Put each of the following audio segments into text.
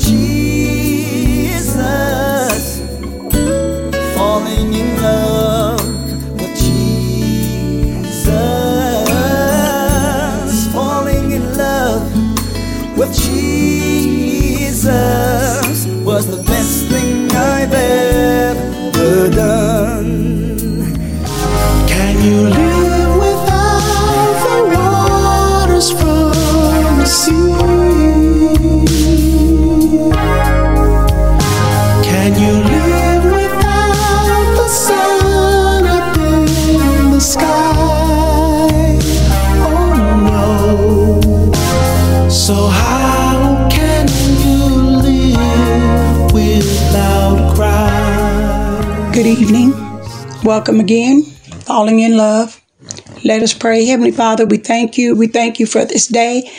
Jesus, Good evening. Welcome again. Falling in love. Let us pray. Heavenly Father, we thank you. We thank you for this day.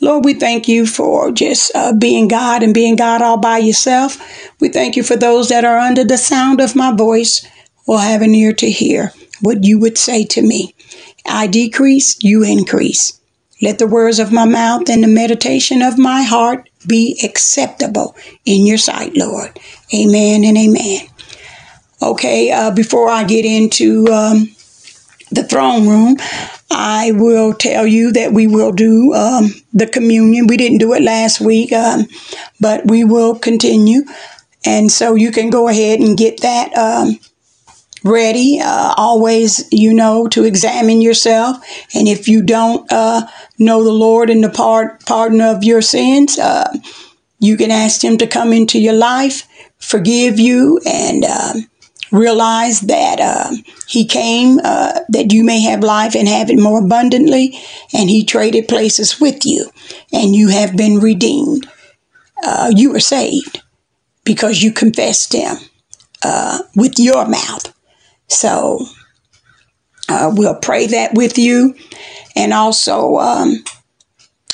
Lord, we thank you for just uh, being God and being God all by yourself. We thank you for those that are under the sound of my voice will have an ear to hear what you would say to me. I decrease, you increase. Let the words of my mouth and the meditation of my heart be acceptable in your sight, Lord. Amen and amen. Okay, uh, before I get into um, the throne room, I will tell you that we will do um, the communion. We didn't do it last week, um, but we will continue. And so you can go ahead and get that um, ready. Uh, always, you know, to examine yourself. And if you don't uh, know the Lord and the part, pardon of your sins, uh, you can ask Him to come into your life, forgive you, and um, realize that um, He came uh, that you may have life and have it more abundantly, and He traded places with you, and you have been redeemed. Uh, you were saved because you confessed Him uh, with your mouth. So uh, we'll pray that with you, and also. Um,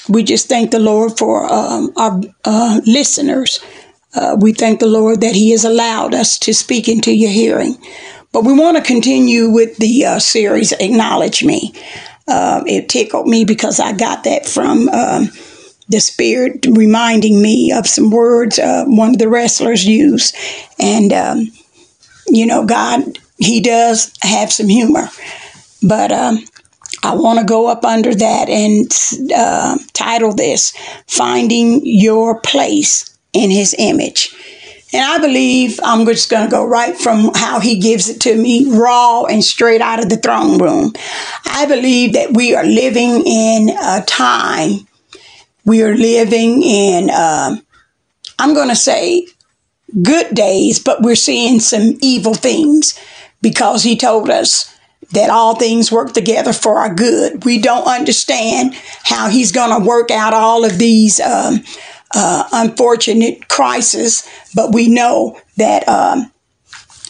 we just thank the Lord for um, our uh, listeners. Uh, we thank the Lord that He has allowed us to speak into your hearing. But we want to continue with the uh, series, Acknowledge Me. Uh, it tickled me because I got that from um, the Spirit reminding me of some words uh, one of the wrestlers used. And, um, you know, God, He does have some humor. But um, I want to go up under that and uh, title this Finding Your Place in His Image. And I believe I'm just going to go right from how He gives it to me, raw and straight out of the throne room. I believe that we are living in a time, we are living in, uh, I'm going to say, good days, but we're seeing some evil things because He told us that all things work together for our good. We don't understand how he's going to work out all of these um, uh, unfortunate crisis, but we know that um,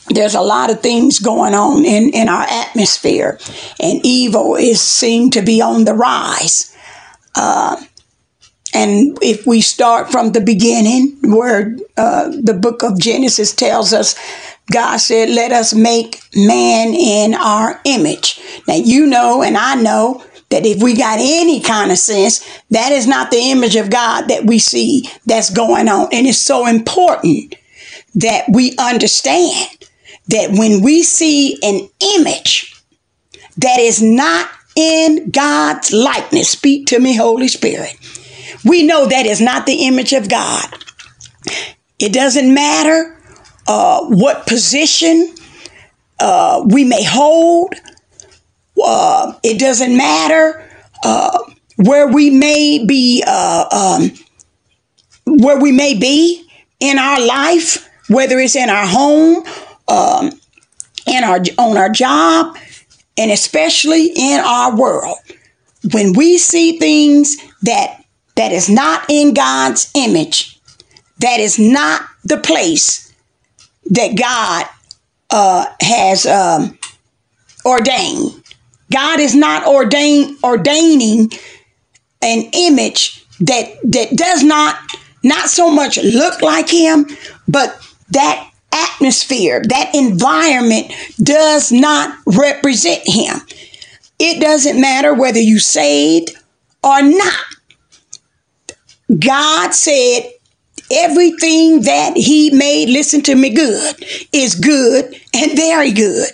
there's a lot of things going on in, in our atmosphere, and evil is seen to be on the rise. Uh, and if we start from the beginning, where uh, the book of Genesis tells us God said, let us make man in our image. Now, you know, and I know that if we got any kind of sense, that is not the image of God that we see that's going on. And it's so important that we understand that when we see an image that is not in God's likeness, speak to me, Holy Spirit. We know that is not the image of God. It doesn't matter uh, what position uh, we may hold. Uh, it doesn't matter uh, where we may be, uh, um, where we may be in our life, whether it's in our home, um, in our on our job, and especially in our world. When we see things that that is not in God's image, that is not the place that God uh, has um, ordained. God is not ordain, ordaining an image that that does not not so much look like him, but that atmosphere, that environment does not represent him. It doesn't matter whether you saved or not. God said everything that he made, listen to me good, is good and very good.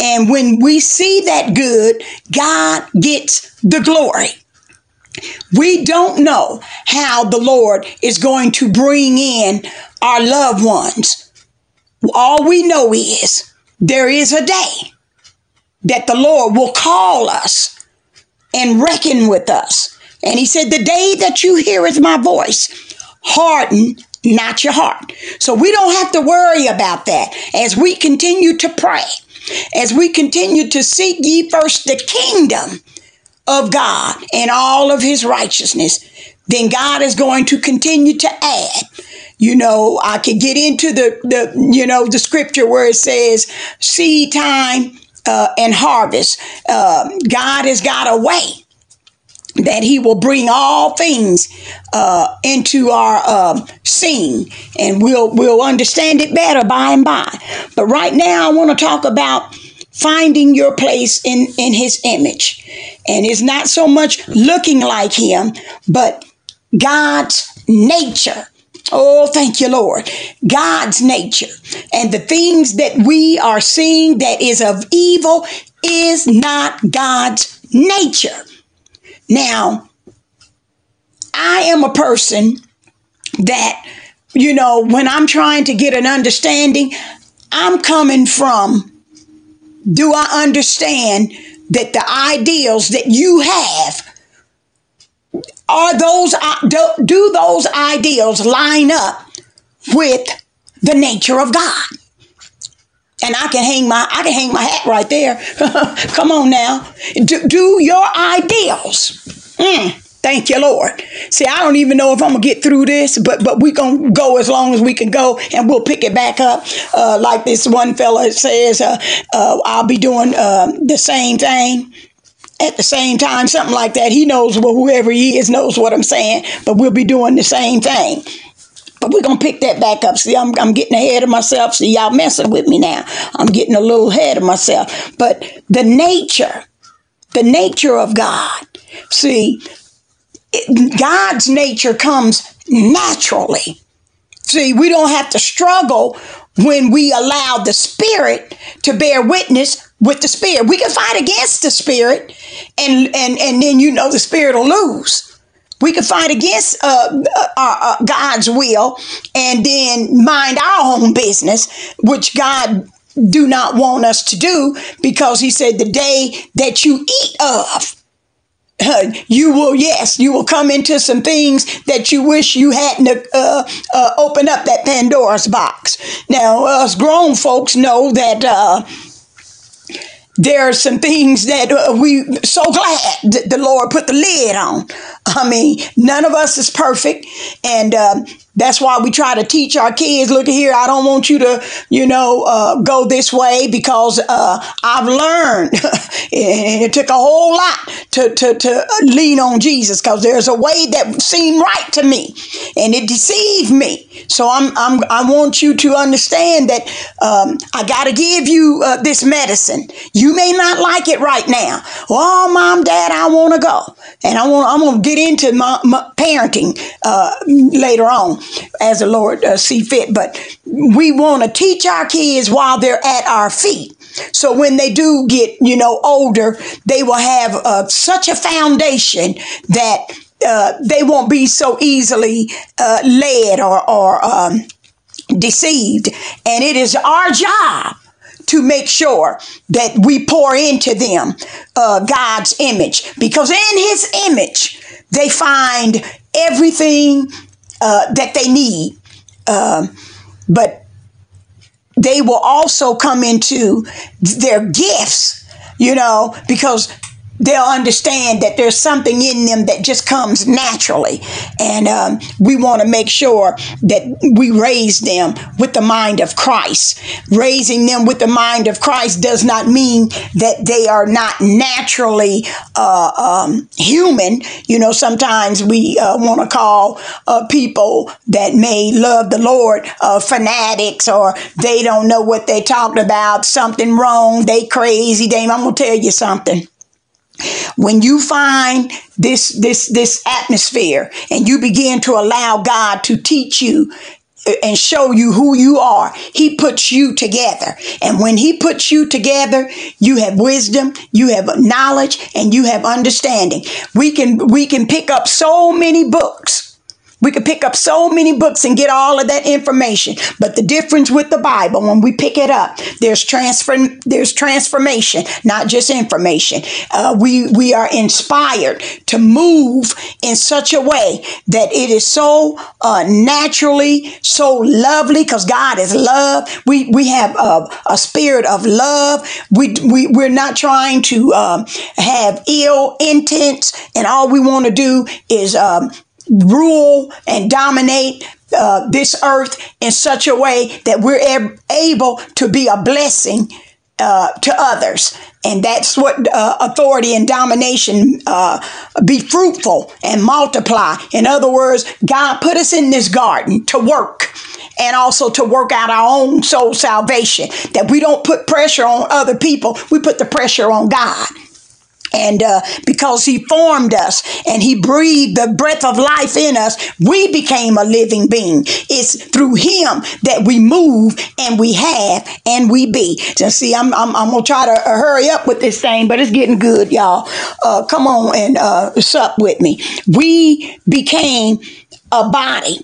And when we see that good, God gets the glory. We don't know how the Lord is going to bring in our loved ones. All we know is there is a day that the Lord will call us and reckon with us. And he said, The day that you heareth my voice, harden not your heart. So we don't have to worry about that as we continue to pray, as we continue to seek ye first the kingdom of God and all of his righteousness, then God is going to continue to add. You know, I could get into the, the you know, the scripture where it says seed time uh, and harvest. Uh, God has got a way that he will bring all things uh, into our uh, scene. And we'll we'll understand it better by and by. But right now i want to talk about finding your place in in his image. And it's not so much looking like him but god's nature. Oh, thank you, Lord. God's nature. And the things that we are seeing that is of evil is not God's nature. Now, I am a person that, you know, when I'm trying to get an understanding, I'm coming from do I understand that the ideals that you have are those uh, do, do those ideals line up with the nature of God? And I can hang my I can hang my hat right there. Come on now, do, do your ideals. Mm. Thank you, Lord. See, I don't even know if I'm gonna get through this, but but we gonna go as long as we can go, and we'll pick it back up. Uh, like this one fella says, uh, uh, I'll be doing uh, the same thing at the same time, something like that. He knows well, whoever he is knows what I'm saying, but we'll be doing the same thing. But we're gonna pick that back up. See, I'm, I'm getting ahead of myself. See, y'all messing with me now. I'm getting a little ahead of myself. But the nature, the nature of God. See, it, God's nature comes naturally. See, we don't have to struggle when we allow the Spirit to bear witness with the Spirit. We can fight against the Spirit, and and and then you know the Spirit will lose. We can fight against uh, uh, uh, God's will and then mind our own business, which God do not want us to do because He said the day that you eat of uh, you will, yes, you will come into some things that you wish you hadn't uh, uh, opened up that Pandora's box. Now, us grown folks know that uh, there are some things that uh, we so glad that the Lord put the lid on. I mean, none of us is perfect, and um, that's why we try to teach our kids. Look here, I don't want you to, you know, uh, go this way because uh, I've learned, and it took a whole lot to to, to lean on Jesus because there's a way that seemed right to me, and it deceived me. So I'm I'm I want you to understand that um, I got to give you uh, this medicine. You may not like it right now. Oh, mom, dad, I want to go, and I want I'm gonna get into my, my parenting uh, later on as the Lord uh, see fit. But we want to teach our kids while they're at our feet. So when they do get, you know, older, they will have uh, such a foundation that uh, they won't be so easily uh, led or, or um, deceived. And it is our job to make sure that we pour into them uh, God's image because in His image they find everything uh, that they need. Um, but they will also come into their gifts, you know, because they'll understand that there's something in them that just comes naturally. And um, we want to make sure that we raise them with the mind of Christ. Raising them with the mind of Christ does not mean that they are not naturally uh, um, human. You know, sometimes we uh, want to call uh, people that may love the Lord uh, fanatics or they don't know what they talked about, something wrong, they crazy. They, I'm going to tell you something when you find this this this atmosphere and you begin to allow God to teach you uh, and show you who you are. He puts you together. And when he puts you together, you have wisdom, you have knowledge, and you have understanding. We can we can pick up so many books we could pick up so many books and get all of that information. But the difference with the Bible, when we pick it up, there's transfer, there's transformation, not just information. Uh, we we are inspired to move in such a way that it is so uh, naturally, so lovely, because God is love. We we have a, a, spirit of love. We we we're not trying to um, have ill intents, and all we want to do is um, rule and dominate uh, this earth in such a way that we're able to be a blessing uh, to others. And that's what uh, authority and domination uh, be fruitful and multiply. In other words, God put us in this garden to work and also to work out our own soul salvation. That we don't put pressure on other people, we put the pressure on God. And uh, because he formed us and he breathed the breath of life in us, we became a living being. It's through him that we move and we have and we be. So see, I'm, I'm, I'm going to try to uh, hurry up with this thing, but it's getting good, y'all. Uh, come on and uh, sup with me. We became a body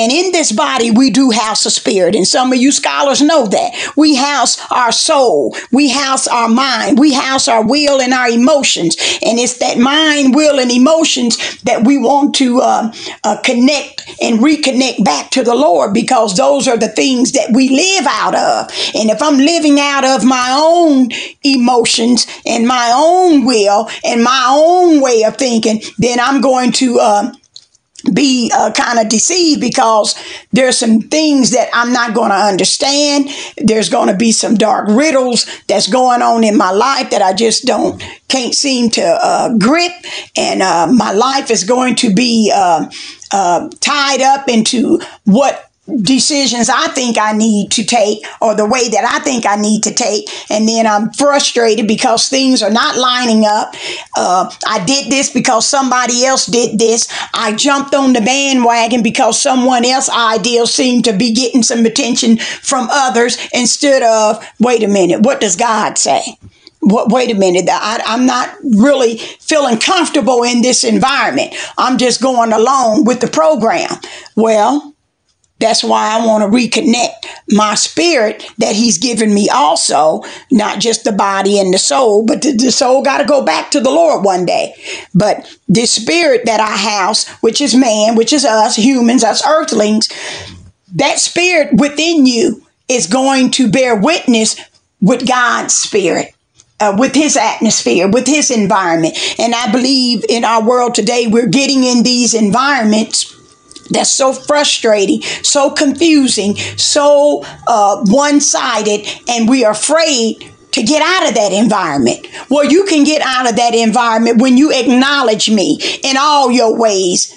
and in this body, we do house a spirit. And some of you scholars know that. We house our soul. We house our mind. We house our will and our emotions. And it's that mind, will, and emotions that we want to uh, uh, connect and reconnect back to the Lord because those are the things that we live out of. And if I'm living out of my own emotions and my own will and my own way of thinking, then I'm going to. Uh, be uh, kind of deceived because there's some things that I'm not going to understand. There's going to be some dark riddles that's going on in my life that I just don't can't seem to uh, grip, and uh, my life is going to be uh, uh, tied up into what decisions I think I need to take or the way that I think I need to take. And then I'm frustrated because things are not lining up. Uh, I did this because somebody else did this. I jumped on the bandwagon because someone else's idea seemed to be getting some attention from others instead of, wait a minute, what does God say? Wait a minute, I'm not really feeling comfortable in this environment. I'm just going along with the program. Well, that's why I want to reconnect my spirit that he's given me also, not just the body and the soul, but the, the soul got to go back to the Lord one day. But this spirit that I house, which is man, which is us humans, us earthlings, that spirit within you is going to bear witness with God's spirit. Uh, with his atmosphere, with his environment. And I believe in our world today, we're getting in these environments that's so frustrating, so confusing, so uh, one sided, and we are afraid to get out of that environment. Well, you can get out of that environment when you acknowledge me in all your ways,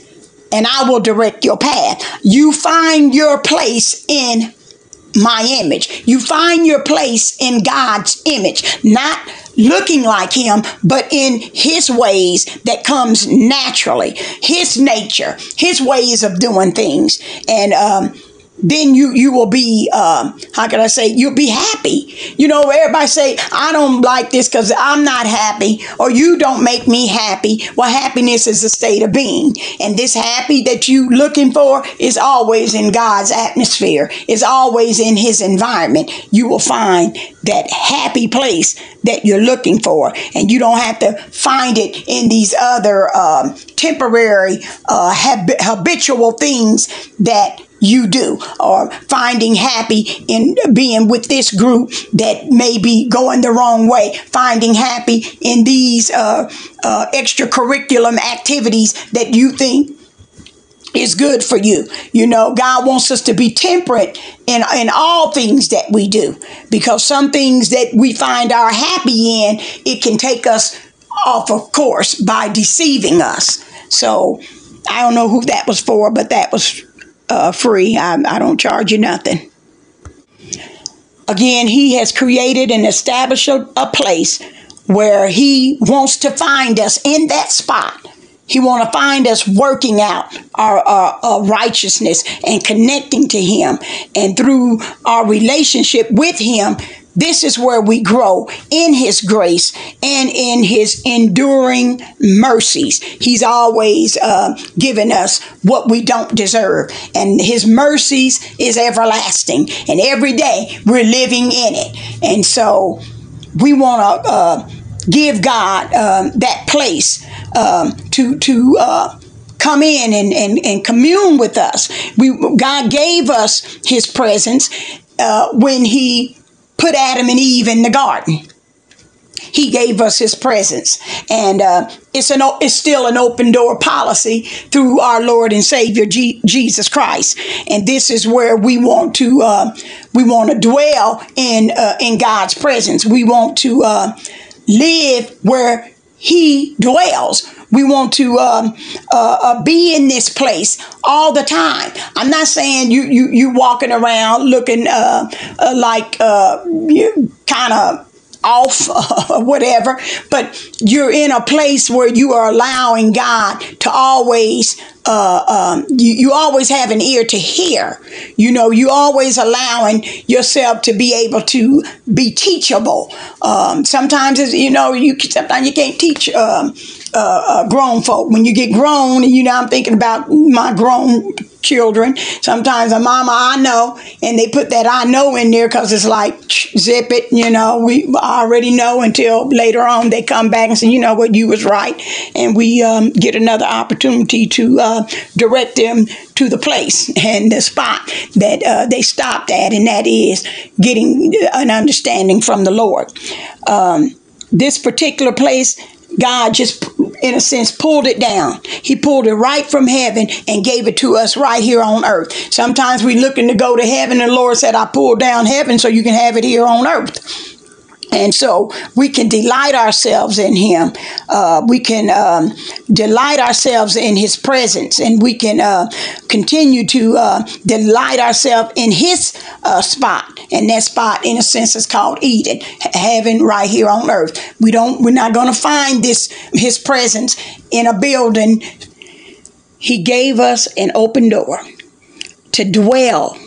and I will direct your path. You find your place in my image. You find your place in God's image, not looking like him, but in his ways that comes naturally, his nature, his ways of doing things. And um, then you you will be um, how can I say you'll be happy. You know, everybody say I don't like this because I'm not happy, or you don't make me happy. Well, happiness is a state of being, and this happy that you looking for is always in God's atmosphere. Is always in His environment. You will find that happy place that you're looking for, and you don't have to find it in these other um, temporary uh, hab- habitual things that you do, or finding happy in being with this group that may be going the wrong way, finding happy in these uh, uh, extracurriculum activities that you think is good for you. You know, God wants us to be temperate in, in all things that we do because some things that we find our happy in, it can take us off of course by deceiving us. So I don't know who that was for, but that was uh, free. I, I don't charge you nothing. Again, He has created and established a, a place where He wants to find us in that spot. He want to find us working out our, our, our, righteousness and connecting to Him, and through our relationship with Him, this is where we grow in His grace and in His enduring mercies. He's always uh, given us what we don't deserve, and His mercies is everlasting. And every day we're living in it. And so we want to uh, give God um, that place um, to to. Uh, come in and, and, and commune with us. We God gave us His presence uh, when He put Adam and Eve in the garden. He gave us His presence, and uh, it's an it's still an open door policy through our Lord and Savior G- Jesus Christ. And this is where we want to uh, we want to dwell in uh, in God's presence. We want to uh, live where He dwells. We want to um, uh, uh, be in this place all the time. I'm not saying you you you walking around looking uh, uh like uh, kind of off or whatever, but you're in a place where you are allowing God to always, uh, um, you, you always have an ear to hear. You know, you always allowing yourself to be able to be teachable. Um, sometimes, you know, you sometimes you can't teach. Um, uh, uh, grown folk. When you get grown, and you know, I'm thinking about my grown children. Sometimes a mama I know, and they put that I know in there because it's like zip it. You know, we already know until later on they come back and say, you know what, you was right, and we um, get another opportunity to uh, direct them to the place and the spot that uh, they stopped at, and that is getting an understanding from the Lord. Um, this particular place God just, in a sense, pulled it down. He pulled it right from heaven and gave it to us right here on earth. Sometimes we looking to go to heaven, and the Lord said, I pulled down heaven so you can have it here on earth. And so we can delight ourselves in Him. Uh, we can um, delight ourselves in His presence, and we can uh, continue to uh, delight ourselves in His uh, spot. And that spot, in a sense, is called Eden, heaven right here on earth. We don't. We're not going to find this His presence in a building. He gave us an open door to dwell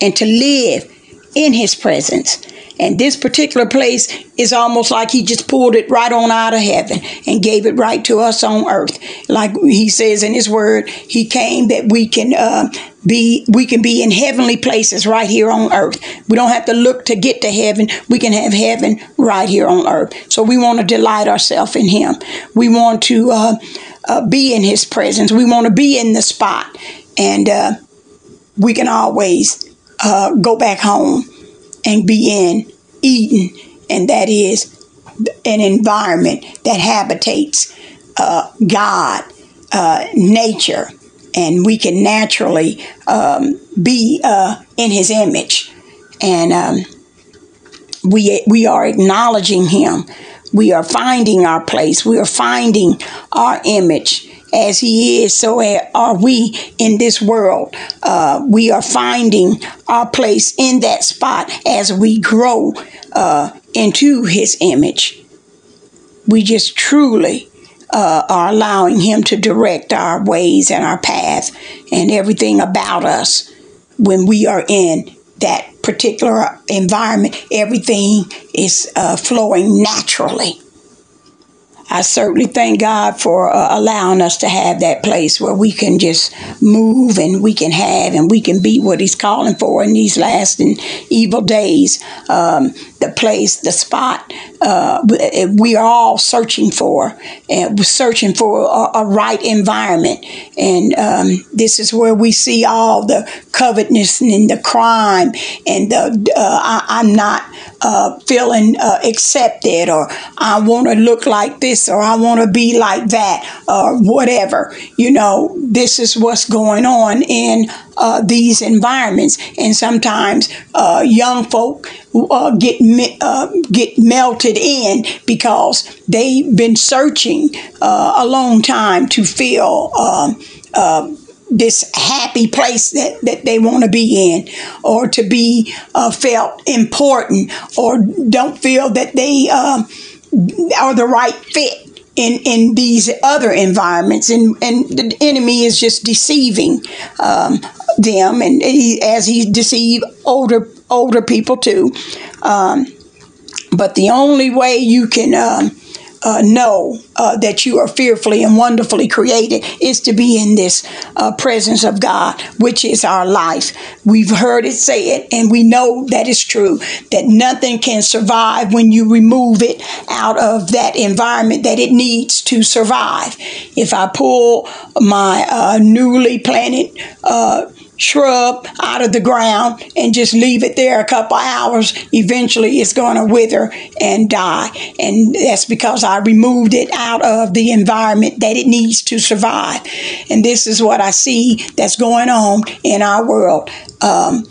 and to live in His presence and this particular place is almost like he just pulled it right on out of heaven and gave it right to us on earth. Like he says in his word, he came that we can uh, be we can be in heavenly places right here on earth. We don't have to look to get to heaven. We can have heaven right here on earth. So we want to delight ourselves in him. We want to uh, uh, be in his presence. We want to be in the spot. And uh, we can always uh, go back home and be in Eden, and that is an environment that habitates uh, God, uh, nature, and we can naturally um, be uh, in His image, and um, we we are acknowledging Him. We are finding our place. We are finding our image as He is, so are we in this world. Uh, we are finding our place in that spot as we grow uh, into His image. We just truly uh, are allowing Him to direct our ways and our path and everything about us when we are in that particular environment. Everything is uh, flowing naturally. I certainly thank God for uh, allowing us to have that place where we can just move and we can have and we can be what He's calling for in these last and evil days. Um, the place, the spot uh, we are all searching for, and we're searching for a, a right environment. And um, this is where we see all the covetousness and the crime and the uh, I, am not uh, feeling uh, accepted or I want to look like this or I want to be like that or whatever. You know, this is what's going on in uh, these environments, and sometimes uh, young folk uh, get me- uh, get melted in because they've been searching a long time to feel. Um, this happy place that, that they want to be in, or to be felt important, or don't feel that they are the right fit in in these other environments and and the enemy is just deceiving um, them and he, as he deceive older older people too. Um, but the only way you can um, uh, know uh, that you are fearfully and wonderfully created is to be in this uh, presence of God, which is our life. We've heard it say it, and we know that it's true, that nothing can survive when you remove it out of that environment that it needs to survive. If I pull my uh, newly planted uh, shrub out of the ground and just leave it there a couple hours, eventually it's going to wither and die. And that's because I removed it out of the environment that it needs to survive. And this is what I see that's going on in our world. Um,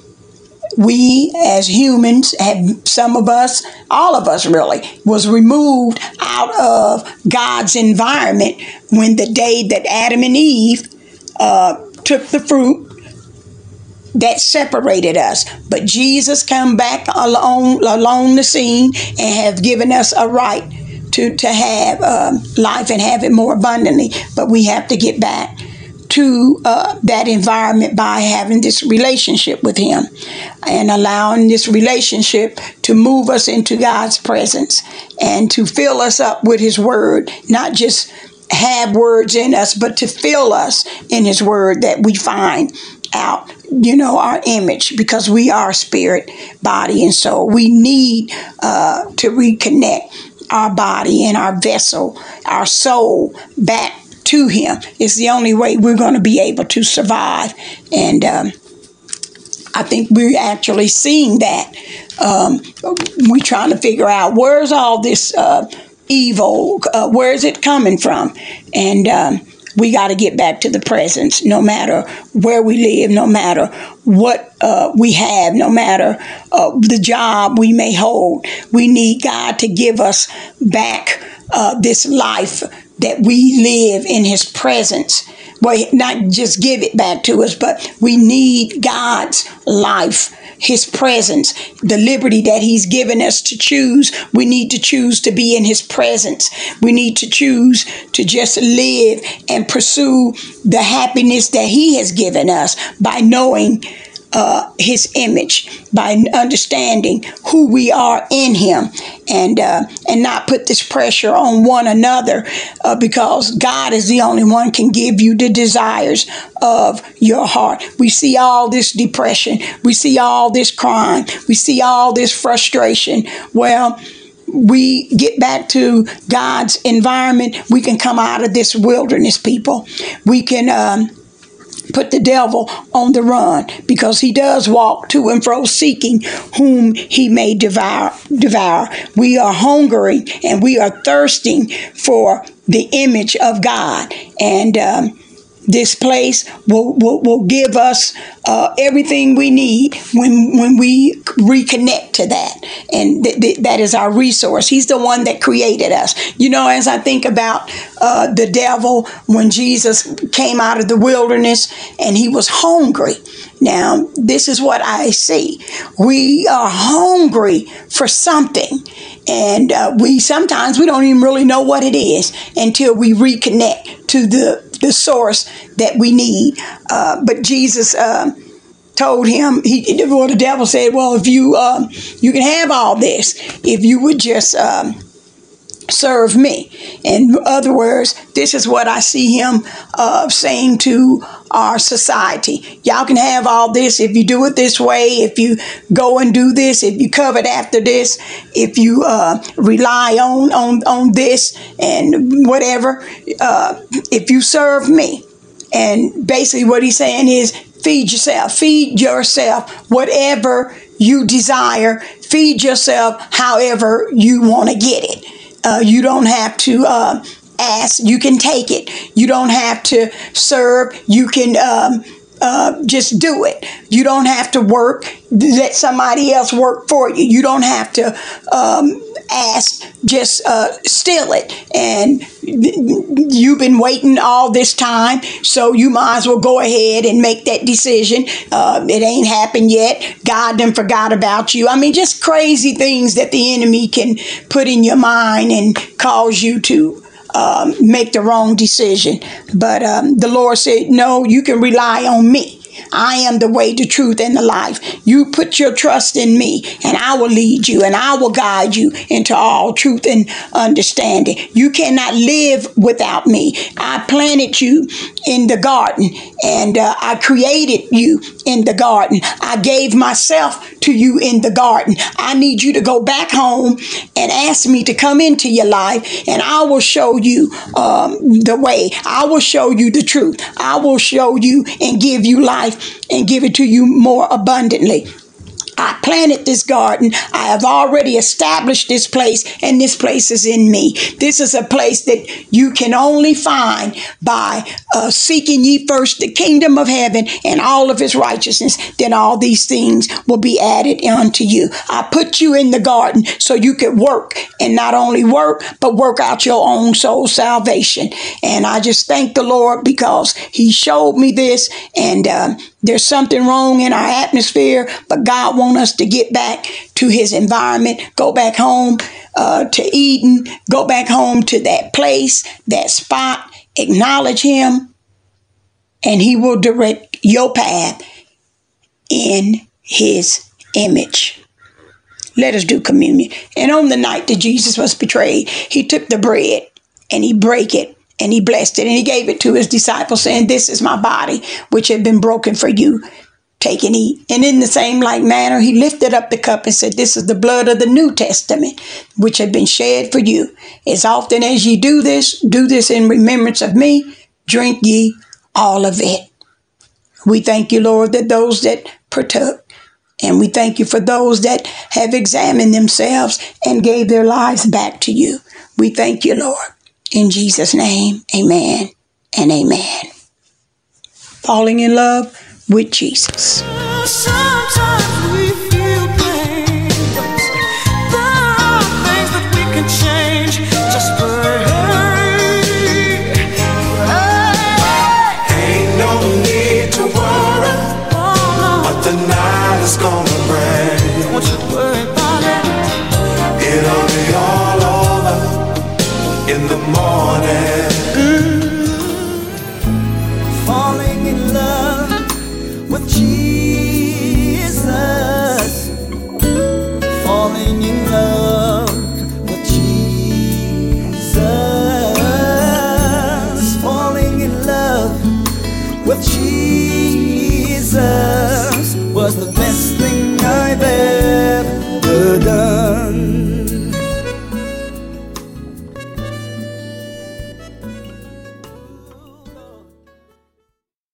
we as humans have some of us all of us really was removed out of god's environment when the day that adam and eve uh, took the fruit that separated us. But Jesus come back along along the scene and have given us a right to to have um, life and have it more abundantly. But we have to get back to uh, that environment by having this relationship with Him and allowing this relationship to move us into God's presence and to fill us up with His Word, not just have words in us, but to fill us in His Word that we find out, you know, our image because we are spirit, body, and soul. We need uh, to reconnect our body and our vessel, our soul back to Him. It's the only way we're going to be able to survive. And um, I think we're actually seeing that. Um, we're trying to figure out where's all this uh, evil, uh, where is it coming from? And um, we got to get back to the presence no matter where we live, no matter what uh, we have, no matter uh, the job we may hold. We need God to give us back uh, this life that we live in His presence. Well, not just give it back to us, but we need God's life his presence, the liberty that He's given us to choose. We need to choose to be in His presence. We need to choose to just live and pursue the happiness that He has given us by knowing uh, his image by understanding who we are in him and uh, and not put this pressure on one another uh, because God is the only one can give you the desires of your heart. We see all this depression, we see all this crime, we see all this frustration. Well, we get back to God's environment, we can come out of this wilderness, people. We can um, put the devil on the run because he does walk to and fro seeking whom he may devour devour. We are hungering and we are thirsting for the image of god. And um, this place will, will, will give us uh, everything we need when when we reconnect to that. And th- th- that is our resource. He's the one that created us. You know as i think about uh, the devil when jesus came out of the wilderness and he was hungry. Now this is what i see. We are hungry for something. And uh, we sometimes we don't even really know what it is until we reconnect to the the source that we need. Uh, but Jesus uh, told him, he, well, the devil said, well, if you, uh, you can have all this if you would just um, serve me. In other words, this is what I see him uh, saying to our society. Y'all can have all this if you do it this way, if you go and do this, if you covet after this, if you uh, rely on, on, on this and whatever, uh, if you serve me. And basically, what he's saying is feed yourself, feed yourself whatever you desire, feed yourself however you want to get it. Uh, you don't have to uh, ask, you can take it. You don't have to serve, you can um, uh, just do it. You don't have to work. Let somebody else work for you. You don't have to um, ask. Just uh, steal it. And you've been waiting all this time, so you might as well go ahead and make that decision. Uh, it ain't happened yet. God done forgot about you. I mean, just crazy things that the enemy can put in your mind and cause you to um, make the wrong decision. But um, the Lord said, No, you can rely on me. I am the way, the truth, and the life. You put your trust in me, and I will lead you, and I will guide you into all truth and understanding. You cannot live without me. I planted you in the garden, and uh, I created you in the garden. I gave myself to you in the garden. I need you to go back home and ask me to come into your life, and I will show you um, the way. I will show you the truth. I will show you and give you life and give it to you more abundantly. I planted this garden. I have already established this place, and this place is in me. This is a place that you can only find by uh, seeking ye first the kingdom of heaven and all of his righteousness. Then all these things will be added unto you. I put you in the garden so you could work and not only work, but work out your own soul salvation. And I just thank the Lord because he showed me this, and um, there's something wrong in our atmosphere, but God wants us to get back to his environment, go back home uh, to Eden, go back home to that place, that spot, acknowledge him, and he will direct your path in his image. Let us do communion. And on the night that Jesus was betrayed, he took the bread and he brake it and he blessed it and he gave it to his disciples, saying, This is my body, which had been broken for you. Take and eat. And in the same like manner, he lifted up the cup and said, This is the blood of the New Testament, which had been shed for you. As often as ye do this, do this in remembrance of me. Drink ye all of it. We thank you, Lord, that those that partook, and we thank you for those that have examined themselves and gave their lives back to you. We thank you, Lord. In Jesus' name, amen and amen. Falling in love with Jesus.